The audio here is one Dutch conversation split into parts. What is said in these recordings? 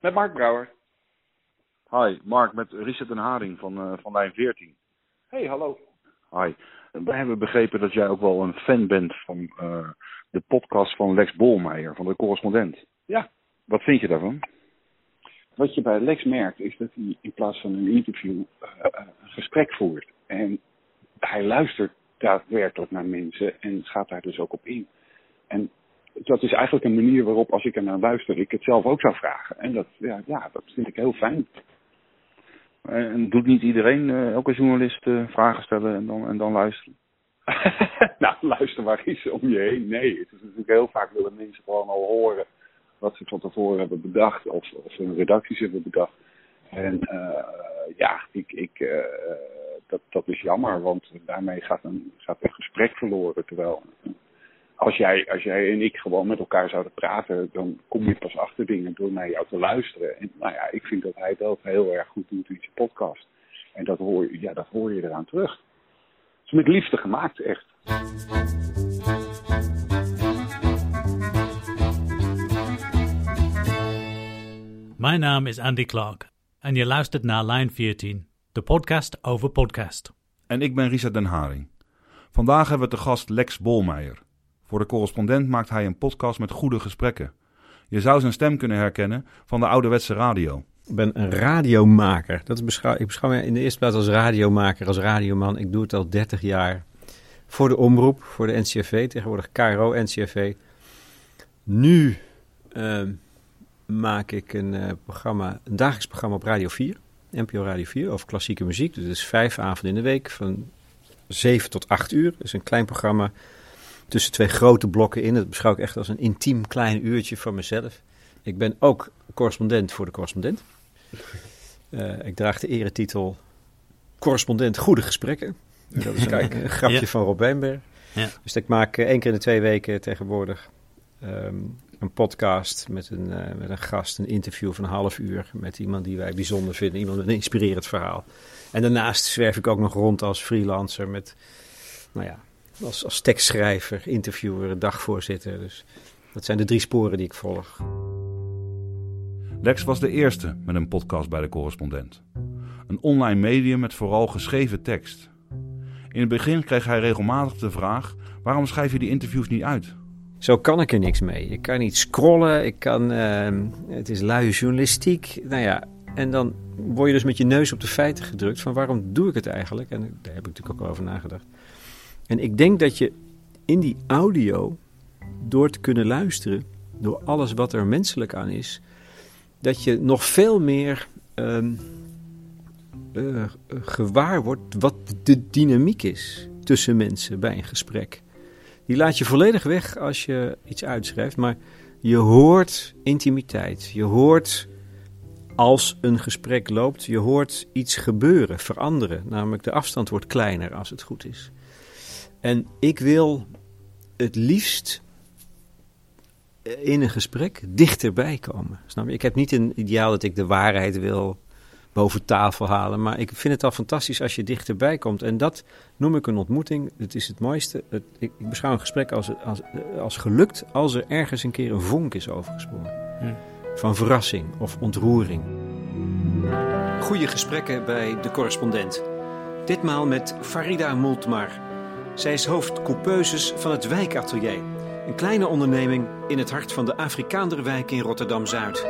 Met Mark Brouwer. Hi, Mark met Richard en Haring van, uh, van lijn 14. Hey, hallo. Hi. Wij hebben begrepen dat jij ook wel een fan bent van uh, de podcast van Lex Bolmeijer, van de correspondent. Ja. Wat vind je daarvan? Wat je bij Lex merkt is dat hij in plaats van een interview uh, een gesprek voert. En hij luistert daadwerkelijk naar mensen en gaat daar dus ook op in. En dat is eigenlijk een manier waarop, als ik er naar luister, ik het zelf ook zou vragen. En dat, ja, ja, dat vind ik heel fijn. En doet niet iedereen, uh, elke journalist, uh, vragen stellen en dan, en dan luisteren? nou, luister maar eens om je heen. Nee, het is natuurlijk heel vaak willen mensen gewoon al horen wat ze van tevoren hebben bedacht of, of hun redacties hebben bedacht. En uh, ja, ik, ik, dat, dat is jammer, want daarmee gaat een, gaat een gesprek verloren. Terwijl als jij, als jij en ik gewoon met elkaar zouden praten, dan kom je pas achter dingen door naar jou te luisteren. En nou ja, ik vind dat hij het ook heel erg goed doet in zijn podcast. En dat hoor, je, ja, dat hoor je eraan terug. Het is met liefde gemaakt, echt. Mijn naam is Andy Clark en je luistert naar Lijn 14, de podcast over podcast. En ik ben Richard Den Haring. Vandaag hebben we te gast Lex Bolmeijer. Voor de correspondent maakt hij een podcast met goede gesprekken. Je zou zijn stem kunnen herkennen van de ouderwetse radio. Ik ben een radiomaker. Dat is ik beschouw me in de eerste plaats als radiomaker, als radioman. Ik doe het al 30 jaar voor de omroep, voor de NCRV, tegenwoordig KRO NCRV. Nu uh, maak ik een uh, programma, een dagelijks programma op Radio 4, NPO Radio 4, over klassieke muziek. Dus is vijf avonden in de week van 7 tot 8 uur. Dus een klein programma tussen twee grote blokken in. Dat beschouw ik echt als een intiem klein uurtje voor mezelf. Ik ben ook correspondent voor de correspondent. Uh, ik draag de eretitel correspondent goede gesprekken. Dat is Kijk, een, een grapje ja. van Rob Wijnberg. Ja. Dus ik maak uh, één keer in de twee weken tegenwoordig um, een podcast met een, uh, met een gast, een interview van een half uur met iemand die wij bijzonder vinden, iemand met een inspirerend verhaal. En daarnaast zwerf ik ook nog rond als freelancer met, nou ja, als, als tekstschrijver, interviewer, dagvoorzitter. Dus dat zijn de drie sporen die ik volg. Lex was de eerste met een podcast bij de correspondent. Een online medium met vooral geschreven tekst. In het begin kreeg hij regelmatig de vraag: waarom schrijf je die interviews niet uit? Zo kan ik er niks mee. Ik kan niet scrollen, ik kan, uh, het is luie journalistiek. Nou ja, en dan word je dus met je neus op de feiten gedrukt van waarom doe ik het eigenlijk? En daar heb ik natuurlijk ook over nagedacht. En ik denk dat je in die audio, door te kunnen luisteren, door alles wat er menselijk aan is, dat je nog veel meer um, uh, gewaar wordt wat de dynamiek is tussen mensen bij een gesprek. Die laat je volledig weg als je iets uitschrijft, maar je hoort intimiteit. Je hoort als een gesprek loopt, je hoort iets gebeuren, veranderen. Namelijk de afstand wordt kleiner als het goed is. En ik wil het liefst in een gesprek dichterbij komen. Snap je? Ik heb niet een ideaal dat ik de waarheid wil boven tafel halen. Maar ik vind het al fantastisch als je dichterbij komt. En dat noem ik een ontmoeting. Het is het mooiste. Het, ik, ik, beschouw een gesprek als, als, als gelukt als er ergens een keer een vonk is overgesprongen. Hm. Van verrassing of ontroering. Goede gesprekken bij de correspondent. Ditmaal met Farida Multmar. Zij is hoofd coupeuses van het Wijkatelier. Een kleine onderneming in het hart van de Afrikaanderwijk in Rotterdam-Zuid.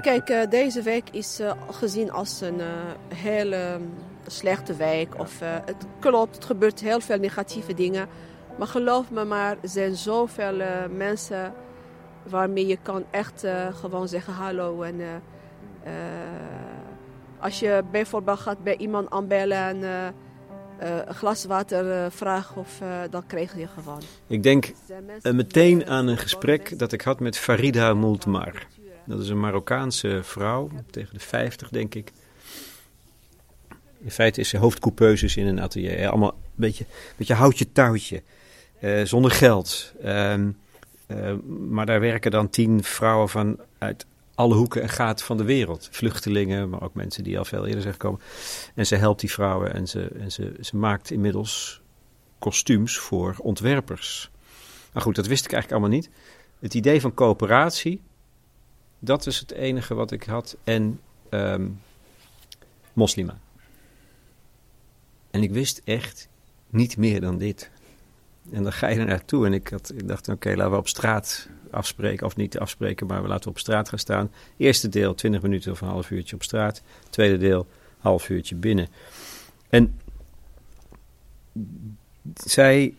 Kijk, uh, deze wijk is uh, gezien als een uh, hele slechte wijk. Of, het klopt, het gebeurt heel veel negatieve dingen. Maar geloof me maar, er zijn zoveel mensen waarmee je kan echt gewoon zeggen hallo. En als je bijvoorbeeld gaat bij iemand aanbellen en een glas water uh, vragen of uh, dan kreeg je gewoon. Ik denk meteen aan een gesprek dat ik had met Farida Multmar. Dat is een Marokkaanse vrouw, tegen de 50 denk ik. In feite is ze hoofdcoupeuses in een atelier. Allemaal een beetje, beetje houtje touwtje. zonder geld. Ehm, maar daar werken dan tien vrouwen van uit alle hoeken en gaten van de wereld. Vluchtelingen, maar ook mensen die al veel eerder zijn gekomen. En ze helpt die vrouwen en ze, en ze, ze maakt inmiddels kostuums voor ontwerpers. Maar goed, dat wist ik eigenlijk allemaal niet. Het idee van coöperatie, Dat is het enige wat ik had. En ehm, moslima. En ik wist echt niet meer dan dit. En dan ga je er naartoe. En ik, had, ik dacht, oké, laten we op straat afspreken. Of niet afspreken, maar we laten op straat gaan staan. Eerste deel, 20 minuten of een half uurtje op straat. Tweede deel, half uurtje binnen. En zij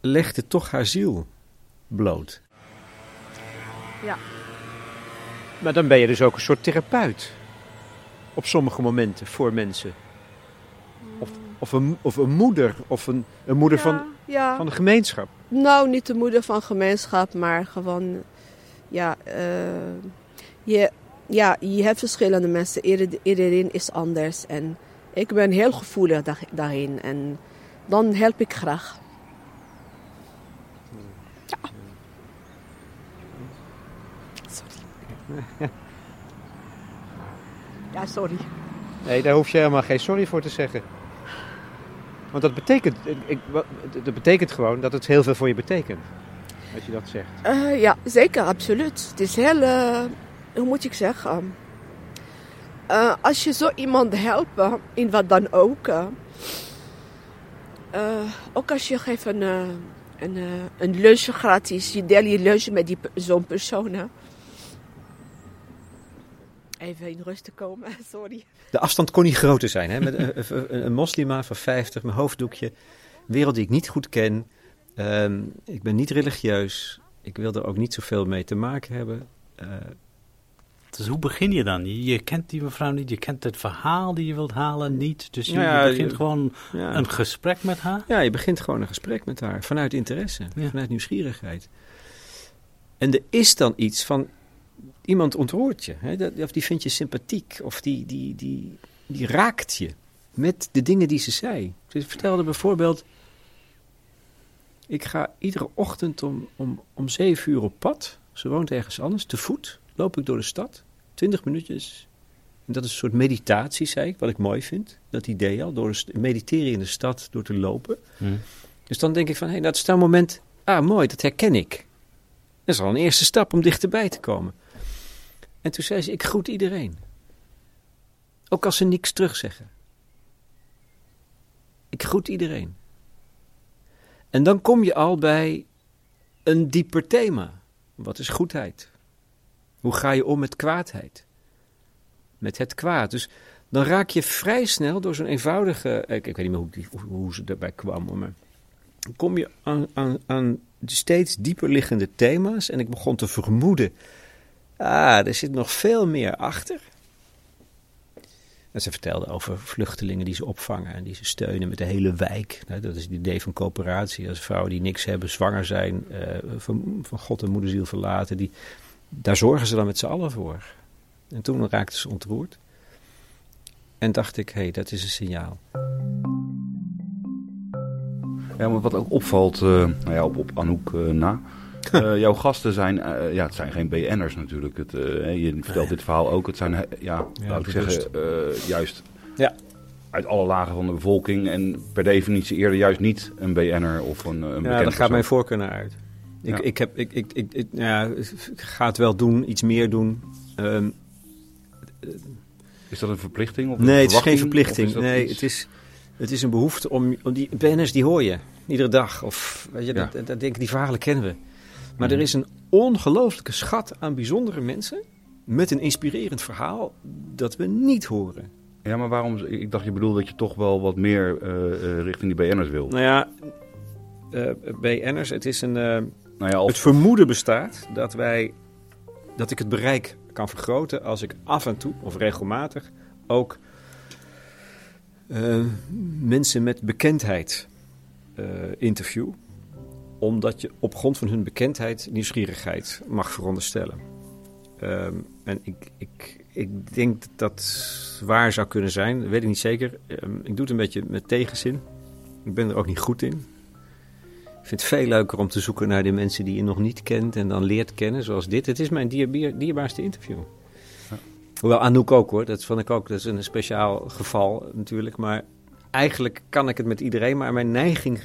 legde toch haar ziel bloot. Ja. Maar dan ben je dus ook een soort therapeut. Op sommige momenten voor mensen. Of, of, een, of een moeder. Of een, een moeder ja, van, ja. van de gemeenschap. Nou, niet de moeder van gemeenschap, maar gewoon, ja, eh, je, ja, je hebt verschillende mensen. Ieder- Iedereen is anders en ik ben heel gevoelig da- daarin en dan help ik graag. Ja. Sorry. Ja, sorry. Nee, daar hoef je helemaal geen sorry voor te zeggen. Want dat betekent, ik, dat betekent gewoon dat het heel veel voor je betekent. Als je dat zegt. Eh, ja, zeker, absoluut. Het is heel, eh, hoe moet ik zeggen? Eh, als je zo iemand helpt, in wat dan ook. ook als je geeft een, een, een lunch gratis, je deel je lunch met die, zo'n persoon. Even in rust te komen, sorry. De afstand kon niet groter zijn. Hè? Met een, een, een moslima van 50, mijn hoofddoekje. Wereld die ik niet goed ken. Ehm, ik ben niet religieus. Ik wil er ook niet zoveel mee te maken hebben. Eh, Dus hoe begin je dan? Je, je kent die mevrouw niet, je kent het verhaal die je wilt halen niet. Dus je, ja, je begint je- gewoon ja. een gesprek met haar. Ja, je begint gewoon een gesprek met haar. Vanuit interesse, Ja. vanuit nieuwsgierigheid. En er is dan iets van... Iemand ontroert je. Hè? Of die vindt je sympathiek. Of die, die, die, die raakt je. Met de dingen die ze zei. Ze vertelde bijvoorbeeld... Ik ga iedere ochtend om, om, om zeven uur op pad. Ze woont ergens anders. Te voet loop ik door de stad. Twintig minuutjes. En dat is een soort meditatie, zei ik. Wat ik mooi vind. Dat idee al. Door mediteren in de stad door te lopen. Dus dan denk ik van, hé, hey, dat is nou moment, ah mooi, dat herken ik. Dat is al een eerste stap om dichterbij te komen. En toen zei ze, ik groet iedereen. Ook als ze niks terugzeggen. Ik groet iedereen. En dan kom je al bij een dieper thema. Wat is goedheid? Hoe ga je om met kwaadheid? Met het kwaad. Dus dan raak je vrij snel door zo'n eenvoudige. Ik, ik weet niet meer hoe, die, hoe, ze daarbij kwam, maar kom je aan, aan, aan steeds dieper liggende thema's. En ik begon te vermoeden, ah, er zit nog veel meer achter. En ze vertelde over vluchtelingen die ze opvangen en die ze steunen met de hele wijk. Nou, dat is het idee van coöperatie. Als vrouwen die niks hebben, zwanger zijn, eh, van, van God en moederziel verlaten, die, daar zorgen ze dan met z'n allen voor. En toen raakte ze ontroerd. En dacht ik, hé, hey, dat is een signaal. Ja, wat ook opvalt, eh, nou ja, op, op Anouk eh, na. Eh, jouw gasten zijn, eh, ja, het zijn geen BN'ers natuurlijk. Het, eh, je vertelt dit verhaal ook. Het zijn, ja, laat ik bewust. zeggen, eh, juist Ja. uit alle lagen van de bevolking. En per definitie eerder juist niet een BN'er of een, een Ja, bekend daar gaat persoon. mijn voorkeur naar uit. Ik, Ja. ik, heb, ik, ik, ik, ik- ja, ik ga het wel doen, iets meer doen. Ehm, Is dat een verplichting? Of een nee, het is geen verplichting. Is dat Nee, iets- het is, het is een behoefte om, om die BN'ers die hoor je iedere dag. Of weet je, Ja. dat, dat, denk ik, die verhalen kennen we. Maar er is een ongelooflijke schat aan bijzondere mensen met een inspirerend verhaal dat we niet horen. Ja, maar waarom? Ik dacht je bedoelde dat je toch wel wat meer eh, eh, richting die BN'ers wil. Nou ja, eh BN'ers, het is een. Nou ja, Het vermoeden bestaat dat wij dat ik het bereik kan vergroten als ik af en toe of regelmatig ook mensen met bekendheid interview. Omdat je op grond van hun bekendheid nieuwsgierigheid mag veronderstellen. Ehm, en ik, ik, ik denk dat dat waar zou kunnen zijn, dat weet ik niet zeker. Ehm, ik doe het een beetje met tegenzin. Ik ben er ook niet goed in. Ik vind het veel leuker om te zoeken naar de mensen die je nog niet kent en dan leert kennen, zoals dit. Het is mijn dierbaarste interview. Hoewel Anouk ook hoor, dat vond ik ook, dat is een speciaal geval natuurlijk. Maar eigenlijk kan ik het met iedereen, maar mijn neiging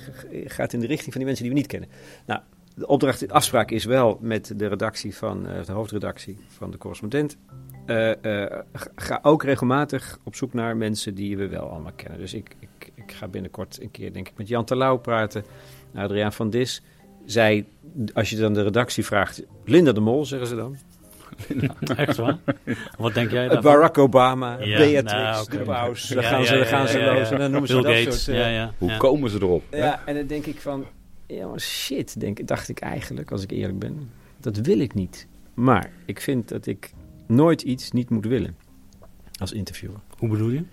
gaat in de richting van die mensen die we niet kennen. Nou, de opdracht, de afspraak is wel met de redactie van, eh, de hoofdredactie van de correspondent. Eh, eh, ga- ga ook regelmatig op zoek naar mensen die we wel allemaal kennen. Dus ik, ik, ik ga binnenkort een keer, denk ik, met Jan Terlouw praten. Adriaan van Dis. Zij, als je dan de redactie vraagt, Linda de Mol, zeggen ze dan. Echt waar? Wat denk jij daarvan? Barack Obama, Ja, Beatrix, nou, oké. de paus. Dan Ja, gaan ja, ze, gaan ze ja, ja, los en dan noemen ze dat Gates, soort... eh, ja, ja. Hoe ja. komen ze erop? Ja, en dan denk ik van, ja maar shit, denk, dacht ik eigenlijk, als ik eerlijk ben. Dat wil ik niet. Maar ik vind dat ik nooit iets niet moet willen als interviewer. Hoe bedoel je?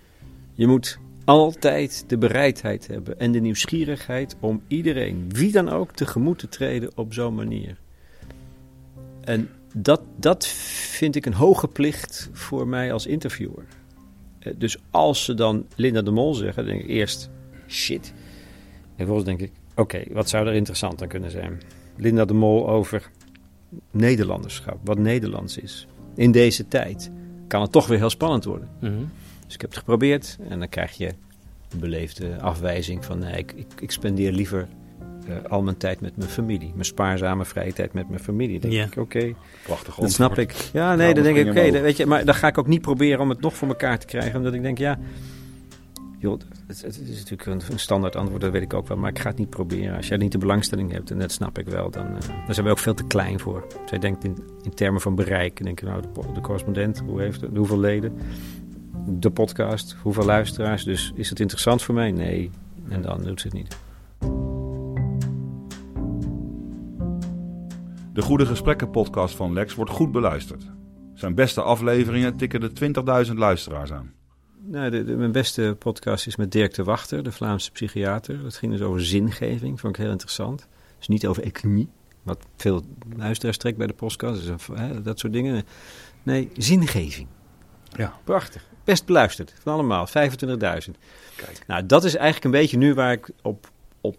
Je moet altijd de bereidheid hebben en de nieuwsgierigheid om iedereen, wie dan ook, tegemoet te treden op zo'n manier. En dat, dat vind ik een hoge plicht voor mij als interviewer. Eh, Dus als ze dan Linda de Mol zeggen, dan denk ik eerst shit. En vervolgens denk ik, oké, wat zou er interessant aan kunnen zijn? Linda de Mol over Nederlanderschap, wat Nederlands is. In deze tijd kan het toch weer heel spannend worden. Mhm. Dus ik heb het geprobeerd en dan krijg je een beleefde afwijzing van nee, ik, ik, ik spendeer liever eh, al mijn tijd met mijn familie. Mijn spaarzame vrije tijd met mijn familie. Dan denk Ja. ik, oké, Prachtig dat snap ik. Ja, nee, Nou, dan denk ik, oké, weet je, maar dan ga ik ook niet proberen om het nog voor elkaar te krijgen. Omdat ik denk, ja, joh, het, het is natuurlijk een, een standaard antwoord, dat weet ik ook wel. Maar ik ga het niet proberen. Als jij niet de belangstelling hebt, en dat snap ik wel, dan, eh, dan zijn we ook veel te klein voor. Zij denkt in, in termen van bereik. Dan denk je, nou, de correspondent, hoe heeft het, hoeveel leden? De podcast, hoeveel luisteraars? Dus is het interessant voor mij? Nee. En dan doet ze het niet. De Goede Gesprekken podcast van Lex wordt goed beluisterd. Zijn beste afleveringen tikken de 20.000 luisteraars aan. Nou, de, de- mijn beste podcast is met Dirk de Wachter, de Vlaamse psychiater. Dat ging dus over zingeving, vond ik heel interessant. Dus niet over economie, wat veel luisteraars trekt bij de podcast. Dus een- hè, dat soort dingen. Nee, zingeving. Ja. Prachtig. Best beluisterd, van allemaal, 25.000. Kijk. Nou, dat is eigenlijk een beetje nu waar ik op... op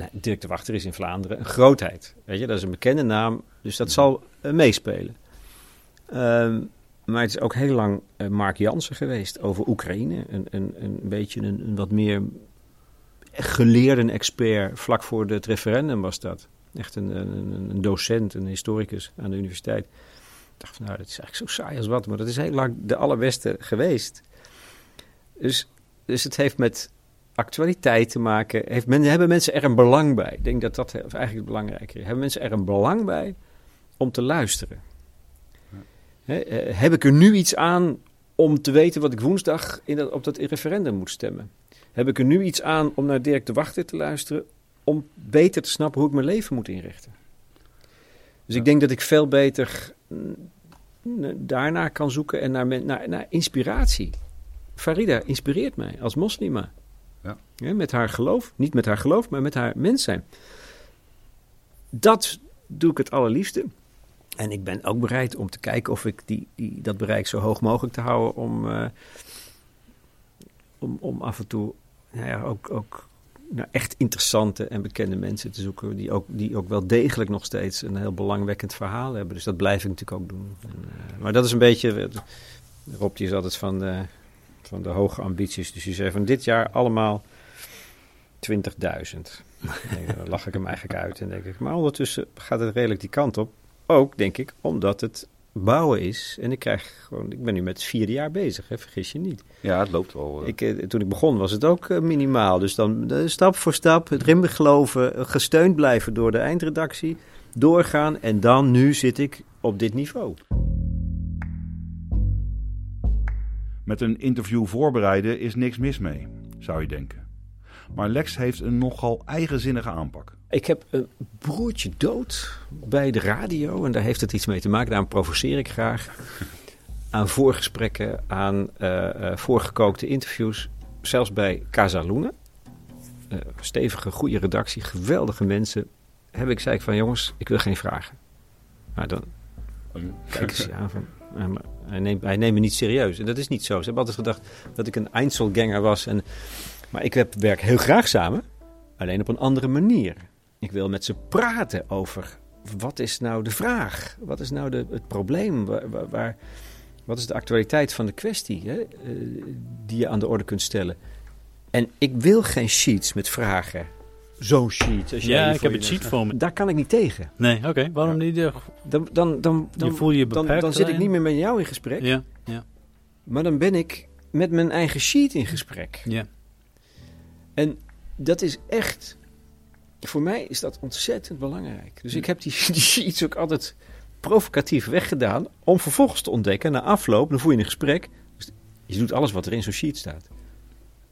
en Dirk de Wachter is in Vlaanderen een grootheid. Weet je, dat is een bekende naam, dus dat zal eh, meespelen. Ehm, maar het is ook heel lang eh, Mark Jansen geweest over Oekraïne. Een, een, een beetje een, een wat meer geleerde expert. Vlak voor het referendum was dat. Echt een, een, een docent, een historicus aan de universiteit. Ik dacht, van, nou, dat is eigenlijk zo saai als wat. Maar dat is heel lang de allerbeste geweest. Dus, dus het heeft met actualiteit te maken. Heeft men, hebben mensen er een belang bij? Ik denk dat dat eigenlijk het belangrijke is. Hebben mensen er een belang bij om te luisteren? Hè, eh, heb ik er nu iets aan om te weten wat ik woensdag in dat, op dat referendum moet stemmen? Heb ik er nu iets aan om naar Dirk de Wachter te luisteren om beter te snappen hoe ik mijn leven moet inrichten? Dus ik denk dat ik veel beter mm, daarnaar kan zoeken en naar, naar inspiratie. Farida inspireert mij als moslima. Ja. Met haar geloof. Niet met haar geloof, maar met haar mens zijn. Dat doe ik het allerliefste. En ik ben ook bereid om te kijken of ik die, die, dat bereik zo hoog mogelijk te houden. Om, eh, om, om af en toe nou ja, ook, ook echt interessante en bekende mensen te zoeken. Die ook, die ook wel degelijk nog steeds een heel belangwekkend verhaal hebben. Dus dat blijf ik natuurlijk ook doen. En, eh, maar dat is een beetje. eh, Rob die is altijd van de, van de hoge ambities. Dus die zei van dit jaar allemaal 20.000. Ik denk, Dan lach ik hem eigenlijk uit. En denk ik, maar ondertussen gaat het redelijk die kant op. Ook, denk ik, omdat het bouwen is. En ik krijg gewoon, ik ben nu met het vierde jaar bezig, hè, vergis je niet. Ja, het loopt wel. Ik, eh, toen ik begon was het ook eh, minimaal. Dus dan eh, stap voor stap, het erin geloven, gesteund blijven door de eindredactie, doorgaan. En dan, nu zit ik op dit niveau. Met een interview voorbereiden is niks mis mee, zou je denken. Maar Lex heeft een nogal eigenzinnige aanpak. Ik heb een broertje dood bij de radio en daar heeft het iets mee te maken. Daarom provoceer ik graag. Aan voorgesprekken, aan eh, eh, voorgekookte interviews. Zelfs bij Casa Luna. Eh, stevige, goede redactie, geweldige mensen. Heb ik zei ik van jongens, ik wil geen vragen. Maar dan kijken ze aan van... maar hij, neemt, hij neemt me niet serieus. En dat is niet zo. Ze hebben altijd gedacht dat ik een Einzelganger was. En, maar ik heb, werk heel graag samen. Alleen op een andere manier. Ik wil met ze praten over wat is nou de vraag? Wat is nou de, het probleem? Waar, waar- waar- wat is de actualiteit van de kwestie hè? eh, die je aan de orde kunt stellen? En ik wil geen sheets met vragen zo'n sheet. Als jij Ja, ik heb je het sheet voor me. Daar kan ik niet tegen. Nee, oké. Waarom niet? Dan, dan, dan, dan, voel je dan, beperkt dan zit ik niet meer met jou in gesprek. Ja, ja, Maar dan ben ik met mijn eigen sheet in gesprek. ja. En dat is echt, voor mij is dat ontzettend belangrijk. Dus ik heb die, die sheets ook altijd provocatief weggedaan. Om vervolgens te ontdekken, na afloop, dan voer je een gesprek. Dus je doet alles wat er in zo'n sheet staat.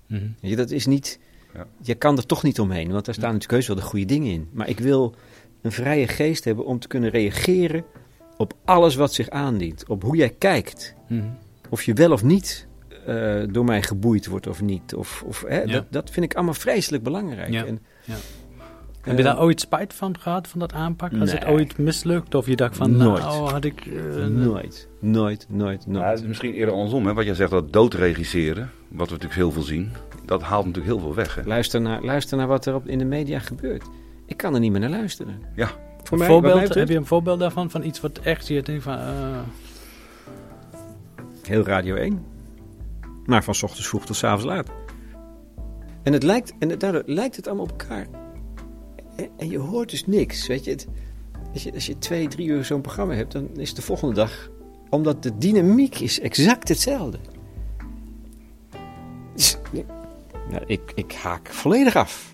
Mhm. Je, dat is niet, Ja. je kan er toch niet omheen. Want daar staan natuurlijk heus wel de goede dingen in. Maar ik wil een vrije geest hebben om te kunnen reageren op alles wat zich aandient. Op hoe jij kijkt. Mhm. Of je wel of niet eh, door mij geboeid wordt of niet. Of, of, hè, Ja. dat, dat vind ik allemaal vreselijk belangrijk. Ja. En, Ja. Heb je eh, daar ooit spijt van gehad, van dat aanpak? Als het ooit mislukt? Of je dacht van, Nooit. nou had ik... eh, Nooit, nooit, nooit, nooit. Ja, het is misschien eerder andersom. Hè? Wat jij zegt, dat doodregisseren, wat we natuurlijk heel veel zien, dat haalt natuurlijk heel veel weg. Hè? Luister, naar, luister naar wat er op, in de media gebeurt. Ik kan er niet meer naar luisteren. Ja. Voor mij, voorbeeld, heb je een voorbeeld daarvan? Van iets wat echt je denkt van... eh, Heel Radio 1. Maar van 's ochtends vroeg tot 's avonds laat. En, het lijkt, en het, daardoor lijkt het allemaal op elkaar. En, en je hoort dus niks. Weet je, het, als, je, als je twee, drie uur zo'n programma hebt, dan is de volgende dag. Omdat de dynamiek is exact hetzelfde. Nou, ik, ik haak volledig af.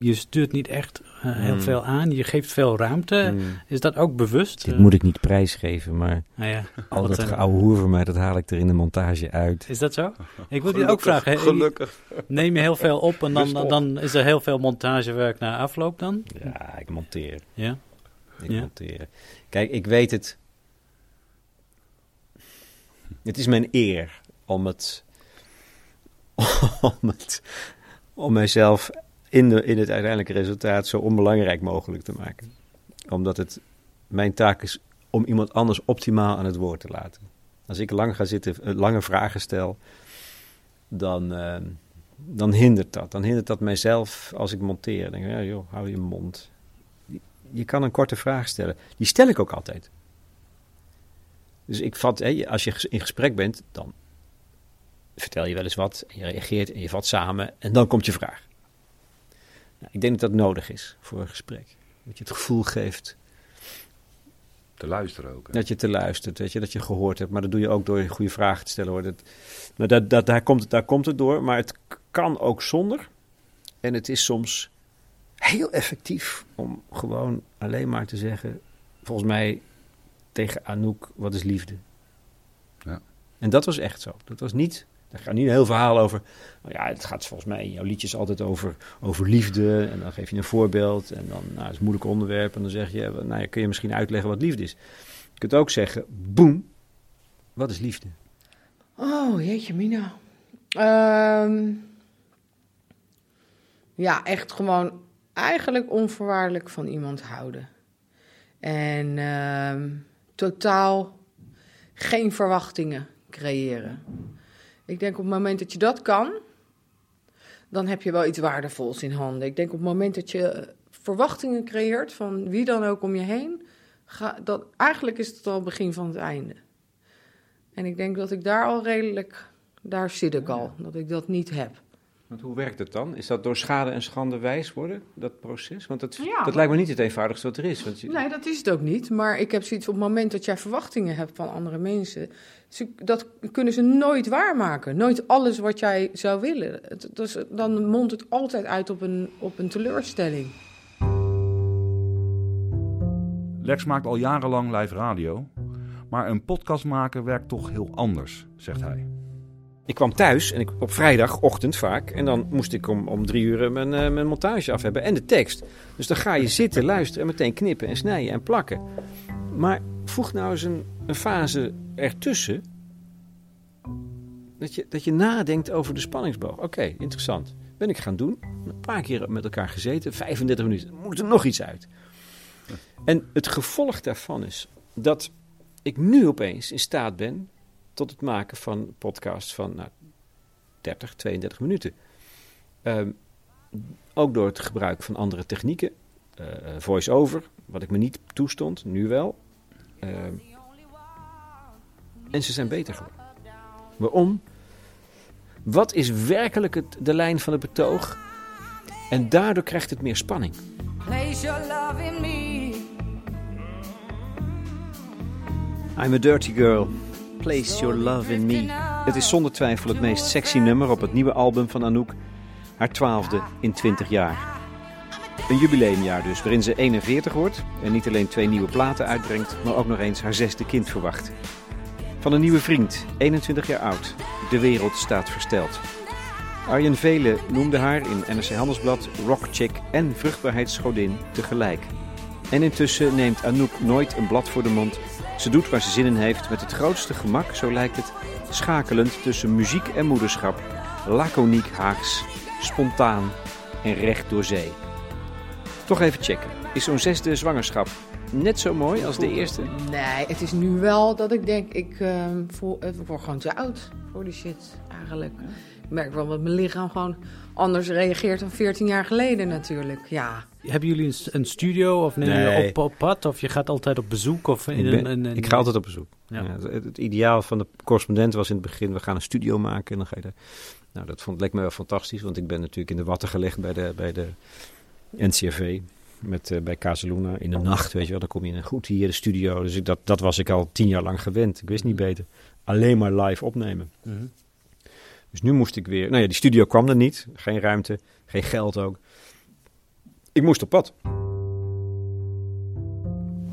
je stuurt niet echt eh, heel Hmm. veel aan. Je geeft veel ruimte. Is dat ook bewust? Dit moet ik niet prijsgeven, maar nou ja, al dat oude hoer van mij, dat haal ik er in de montage uit. Is dat zo? Ik wil je ook vragen. hè, Gelukkig. Neem je heel veel op en dan, dan is er heel veel montagewerk na afloop dan? Ja, ik monteer. Ja. Ik Ja. monteren. Kijk, ik weet het. Het is mijn eer om het. om het. mijzelf in, de, in het uiteindelijke resultaat zo onbelangrijk mogelijk te maken. Omdat het mijn taak is om iemand anders optimaal aan het woord te laten. Als ik lang ga zitten, eh, lange vragen stel, dan, eh, dan hindert dat. Dan hindert dat mijzelf als ik monteer. Dan denk ik, ja, joh, hou je mond je kan een korte vraag stellen. Die stel ik ook altijd. Dus ik vat, als je in gesprek bent, dan vertel je wel eens wat. En je reageert en je vat samen en dan komt je vraag. Nou, ik denk dat dat nodig is voor een gesprek. Dat je het gevoel geeft Te luisteren ook. hè. dat je te luistert, weet je, dat je gehoord hebt. Maar dat doe je ook door goede vragen te stellen. Hoor. Dat, nou, dat, dat, daar, komt het, daar komt het door, maar het kan ook zonder. En het is soms heel effectief om gewoon alleen maar te zeggen, volgens mij tegen Anouk, wat is liefde? Ja. En dat was echt zo. Dat was niet, daar gaat niet een heel verhaal over. Nou ja, het gaat volgens mij in jouw liedjes altijd over, over liefde. En dan geef je een voorbeeld. En dan, nou, het is moeilijk onderwerp. En dan zeg je, nou ja, kun je misschien uitleggen wat liefde is. Je kunt ook zeggen, boem, wat is liefde? Oh, jeetje mina. Ehm, ja, echt gewoon eigenlijk onvoorwaardelijk van iemand houden. En ehm, totaal geen verwachtingen creëren. Ik denk op het moment dat je dat kan, dan heb je wel iets waardevols in handen. Ik denk op het moment dat je verwachtingen creëert van wie dan ook om je heen, ga, dat, eigenlijk is het al het begin van het einde. En ik denk dat ik daar al redelijk, daar zit ik al, dat ik dat niet heb. Want hoe werkt het dan? Is dat door schade en schande wijs worden, dat proces? Want dat, Ja. dat lijkt me niet het eenvoudigste wat er is. Want je, Nee, dat is het ook niet. Maar ik heb zoiets op het moment dat jij verwachtingen hebt van andere mensen, ze- dat kunnen ze nooit waarmaken. Nooit alles wat jij zou willen. Het- Dus dan mondt het altijd uit op een, op een teleurstelling. Lex maakt al jarenlang live radio, maar een podcast maken werkt toch heel anders, zegt hij. Ik kwam thuis en ik, op vrijdagochtend vaak. En dan moest ik om, om drie uur mijn, eh, mijn montage af hebben en de tekst. Dus dan ga je zitten, luisteren en meteen knippen en snijden en plakken. Maar voeg nou eens een, een fase ertussen. Dat je, dat je nadenkt over de spanningsboog. Oké, interessant. Ben ik gaan doen. Een paar keer met elkaar gezeten. 35 minuten. Moet er nog iets uit. En het gevolg daarvan is dat ik nu opeens in staat ben tot het maken van podcasts van nou, 30, 32 minuten. Ehm, ook door het gebruik van andere technieken. eh, Voice-over, wat ik me niet toestond, nu wel. Ehm, en ze zijn beter geworden. Waarom? Wat is werkelijk het, de lijn van het betoog? En daardoor krijgt het meer spanning. Place your love in me. I'm a dirty girl. Place your love in me. Het is zonder twijfel het meest sexy nummer op het nieuwe album van Anouk. Haar twaalfde in 20 jaar. Een jubileumjaar dus, waarin ze 41 wordt en niet alleen twee nieuwe platen uitbrengt, maar ook nog eens haar zesde kind verwacht. Van een nieuwe vriend, 21 jaar oud. De wereld staat versteld. Arjen Velen noemde haar in NRC Handelsblad rockchick en vruchtbaarheidsgodin tegelijk. En intussen neemt Anouk nooit een blad voor de mond. Ze doet waar ze zin in heeft met het grootste gemak, zo lijkt het, schakelend tussen muziek en moederschap, laconiek Haags, spontaan en recht door zee. Toch even checken. Is zo'n zesde zwangerschap net zo mooi als de eerste? Nee, het is nu wel dat ik denk, ik, ehm, voel, ik word gewoon te oud voor die shit eigenlijk. Ik merk wel dat mijn lichaam gewoon anders reageert dan 14 jaar geleden natuurlijk. Ja, Hebben jullie een, een studio of neem je Nee. op, op pad? Of je gaat altijd op bezoek? Of in Ik, een, ben- een- een- ik ga altijd op bezoek. Ja. Ja, het, het ideaal van de correspondent was in het begin, we gaan een studio maken. En dan ga je daar, nou, dat vond, leek me wel fantastisch, want ik ben natuurlijk in de watten gelegd bij de, bij de NCRV. Met, eh, bij Casaluna in de nacht, weet je wel. Dan kom je in goed hier, de studio. Dus ik, dat, dat was ik al tien jaar lang gewend. Ik wist niet beter. Alleen maar live opnemen. Mhm. Dus nu moest ik weer... Nou ja, die studio kwam er niet. Geen ruimte, geen geld ook. Ik moest op pad.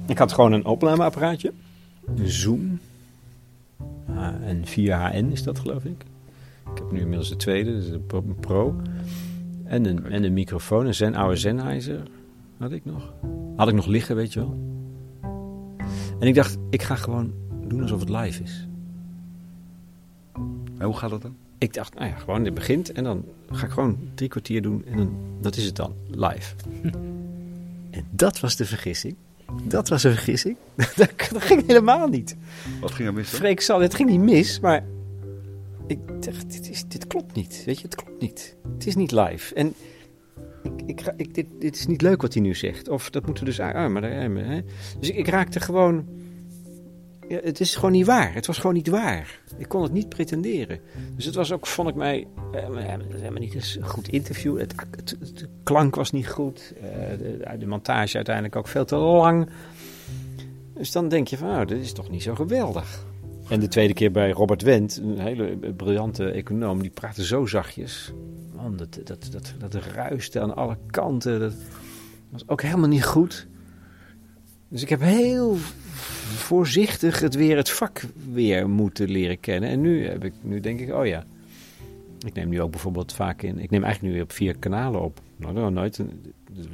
Ik had gewoon een opnameapparaatje. Een Zoom. Ah, en 4HN is dat, geloof ik. Ik heb nu inmiddels de tweede, dus Pro- Pro. En een, en een microfoon, een Zen, oude Sennheiser had ik nog. Had ik nog liggen, weet je wel. En ik dacht, ik ga gewoon doen alsof het live is. En hoe gaat dat dan? Ik dacht, nou ja, gewoon, dit begint en dan ga ik gewoon drie kwartier doen en dan, dat is het dan, live. en dat was de vergissing. Dat was een vergissing. dat, ging helemaal niet. Wat ging er mis? dan? Freek zal, het ging niet mis, maar ik dacht, dit, is, dit klopt niet. Weet je, het klopt niet. Het is niet live. En ik, ik, ik, dit, dit is niet leuk wat hij nu zegt. Of dat moeten we dus... Ah, maar, daar- hè. Dus ik, ik raakte gewoon... Ja, het is gewoon niet waar. Het was gewoon niet waar. Ik kon het niet pretenderen. Dus het was ook, vond ik mij, eh, dat is helemaal niet een goed interview. Het, het, het- de klank was niet goed. Eh, de, de montage uiteindelijk ook veel te lang. Dus dan denk je van, nou, dit is toch niet zo geweldig. En de tweede keer bij Robert Wendt, een hele briljante econoom, die praatte zo zachtjes. Man, dat, dat, dat, dat ruiste aan alle kanten. Dat was ook helemaal niet goed. Dus ik heb heel voorzichtig het weer het vak weer moeten leren kennen. En nu, heb ik, nu denk ik, oh ja. Ik neem nu ook bijvoorbeeld vaak in. Ik neem eigenlijk nu op vier kanalen op. Nou, nou nooit.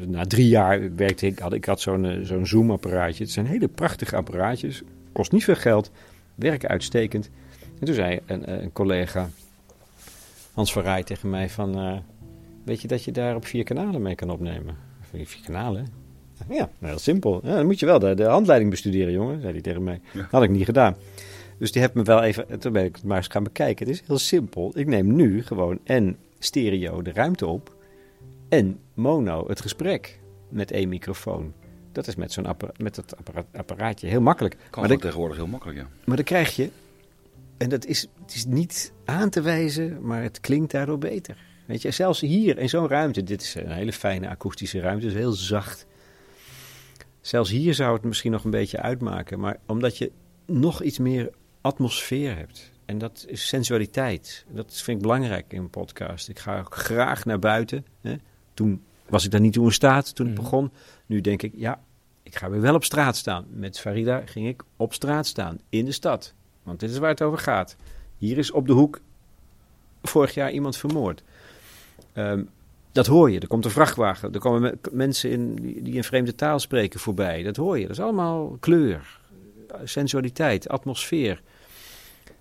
Na drie jaar werkte ik. Had, ik had zo'n eh, zo'n Zoom-apparaatje. Het zijn hele prachtige apparaatjes. Kost niet veel geld. Werken uitstekend. En toen zei een, eh, een collega, Hans van Rij, tegen mij: van, eh, Weet je dat je daar op vier kanalen mee kan opnemen? Vier kanalen? Ja, nou, heel simpel. Ja, dan moet je wel de, de handleiding bestuderen, jongen, zei hij tegen mij. Ja. Had ik niet gedaan. Dus die heeft me wel even, toen ben ik het maar eens gaan bekijken. Het is heel simpel. Ik neem nu gewoon en stereo de ruimte op en mono het gesprek met één microfoon. Dat is met zo'n appara- met dat appara- apparaatje heel makkelijk. Kan maar, dat tegenwoordig heel makkelijk, ja. maar dan krijg je, en dat is, het is niet aan te wijzen, maar het klinkt daardoor beter. Weet je, zelfs hier in zo'n ruimte, dit is een hele fijne akoestische ruimte, het is heel zacht. Zelfs hier zou het misschien nog een beetje uitmaken, maar omdat je nog iets meer atmosfeer hebt. En dat is sensualiteit. Dat vind ik belangrijk in een podcast. Ik ga ook graag naar buiten. Hè. Toen was ik daar niet toe in staat toen ik Mhm. begon. Nu denk ik, ja, ik ga weer wel op straat staan. Met Farida ging ik op straat staan, in de stad. Want dit is waar het over gaat. Hier is op de hoek vorig jaar iemand vermoord. Ehm, dat hoor je. Er komt een vrachtwagen. Er komen me- mensen in, die, een vreemde taal spreken voorbij. Dat hoor je. Dat is allemaal kleur, sensualiteit, atmosfeer.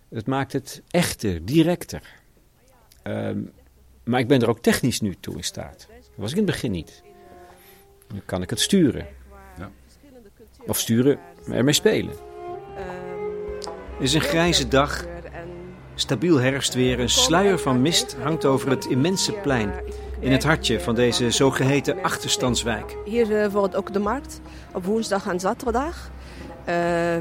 Het maakt het echter, directer. Ehm, maar ik ben er ook technisch nu toe in staat. Dat was ik in het begin niet. Nu kan ik het sturen. Ja. Of sturen, maar ermee spelen. Het is een grijze dag. Stabiel herfstweer, een sluier van mist hangt over het immense plein. In het hartje van deze zogeheten achterstandswijk. Hier eh, wordt ook de markt op woensdag en zaterdag. Eh,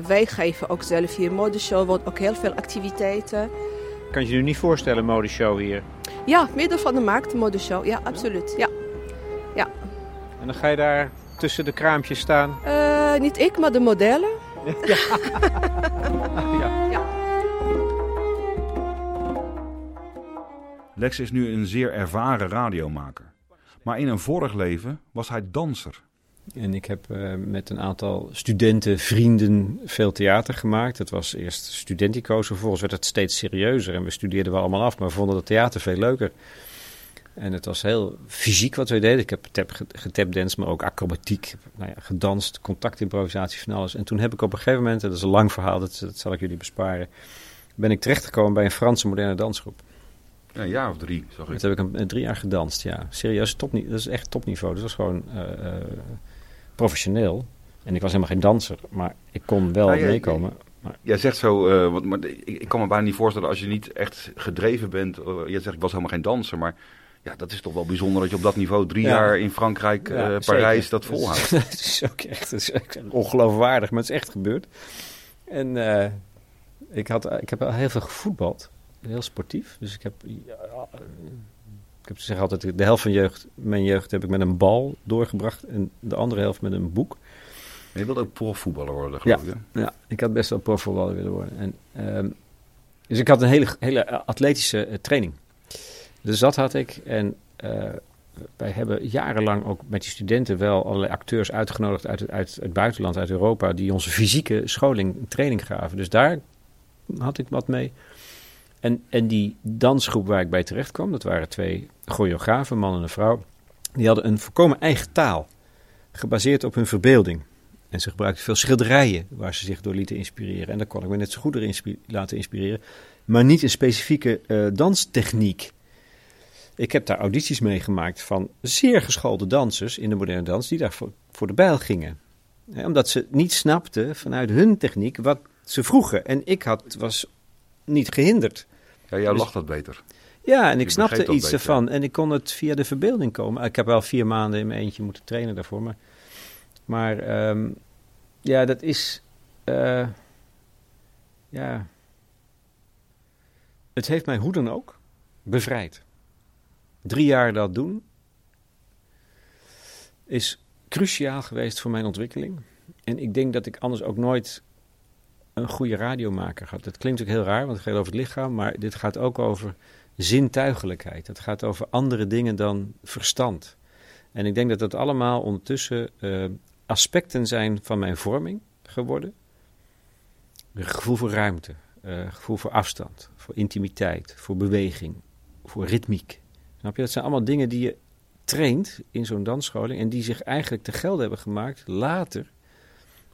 wij geven ook zelf hier modeshow, wordt ook heel veel activiteiten. kan je je nu niet voorstellen, modeshow hier. Ja, midden van de markt, modeshow. Ja, absoluut. Ja. En dan ga je daar tussen de kraampjes staan. Eh, niet ik, maar de modellen. Lex is nu een zeer ervaren radiomaker. Maar in een vorig leven was hij danser. En ik heb eh, met een aantal studenten, vrienden, veel theater gemaakt. Het was eerst studentico's, vervolgens werd het steeds serieuzer. En we studeerden wel allemaal af, maar vonden het theater veel leuker. En het was heel fysiek wat we deden. Ik heb tap, maar ook acrobatiek. Nou ja, gedanst, contactimprovisatie, van alles. En toen heb ik op een gegeven moment, en dat is een lang verhaal, dat, dat zal ik jullie besparen... ben ik terechtgekomen bij een Franse moderne dansgroep. Ja, een jaar of drie, zag ik. Dat heb ik een, drie jaar gedanst, ja. Serieus, topni dat is echt topniveau. Dat was gewoon eh, eh, professioneel. En ik was helemaal geen danser, maar ik kon wel Nou, meekomen. Maar, Jij zegt zo, eh, wat, maar ik, ik kan me bijna niet voorstellen als je niet echt gedreven bent. je zegt ik was helemaal geen danser, maar ja, dat is toch wel bijzonder dat je op dat niveau drie Ja. jaar in Frankrijk, Ja, zeker. Parijs dat volhoudt. Het is ook echt het is ongeloofwaardig, maar het is echt gebeurd. En ik, had, ik heb al heel veel gevoetbald. Heel sportief. Dus ik heb... ja, ik heb zeggen altijd, de helft van jeugd, mijn jeugd heb ik met een bal doorgebracht. En de andere helft met een boek. je wilt ook profvoetballer worden, geloof ik. hè? Ja, ik had best wel profvoetballer willen worden. En, ehm, dus ik had een hele, hele atletische eh, training. Dus dat had ik. En eh, wij hebben jarenlang ook met die studenten wel allerlei acteurs uitgenodigd uit, het- uit het buitenland, uit Europa, die onze fysieke scholing, training gaven. Dus daar had ik wat mee. En, en die dansgroep waar ik bij terecht kwam, dat waren twee choreografen, man en een vrouw. Die hadden een volkomen eigen taal, gebaseerd op hun verbeelding. En ze gebruikten veel schilderijen waar ze zich door lieten inspireren. En daar kon ik me net zo goed door laten inspireren. Maar niet een specifieke eh, danstechniek. Ik heb daar audities meegemaakt van zeer geschoolde dansers in de moderne dans die daar voor, voor de bijl gingen. Hè, omdat ze niet snapten vanuit hun techniek wat ze vroegen. En ik had, was niet gehinderd. Ja, jou Dus- lacht dat beter. Ja, en Je ik snapte iets beter. ervan. En ik kon het via de verbeelding komen. Ik heb wel vier maanden in mijn eentje moeten trainen daarvoor. Maar, maar ehm, ja, dat is... eh, ja... Het heeft mij hoe dan ook bevrijd. Drie jaar dat doen is cruciaal geweest voor mijn ontwikkeling. En ik denk dat ik anders ook nooit een goede radiomaker had. Dat klinkt ook heel raar, want het gaat over het lichaam. Maar dit gaat ook over zintuigelijkheid. Het gaat over andere dingen dan verstand. En ik denk dat dat allemaal ondertussen eh, aspecten zijn van mijn vorming geworden. Een gevoel voor ruimte, eh, gevoel voor afstand, voor intimiteit, voor beweging, voor ritmiek. Snap je? Dat zijn allemaal dingen die je traint in zo'n dansscholing en die zich eigenlijk te gelden hebben gemaakt later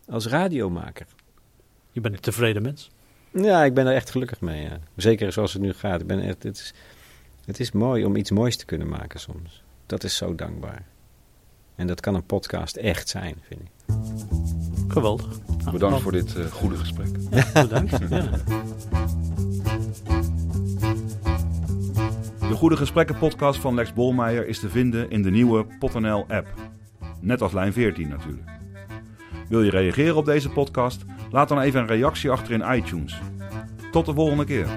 als radiomaker. Je bent een tevreden mens. Ja, ik ben er echt gelukkig mee. Ja. Zeker zoals het nu gaat. Ik ben echt, het, is, het is mooi om iets moois te kunnen maken soms. Dat is zo dankbaar. En dat kan een podcast echt zijn, vind ik. Geweldig. Nou, Bedankt voor dit eh, goede gesprek. Bedankt. ja. De Goede Gesprekken podcast van Lex Bolmeijer is te vinden in de nieuwe PotNL app. Net als lijn 14 natuurlijk. Wil je reageren op deze podcast? Laat dan even een reactie achter in iTunes. Tot de volgende keer.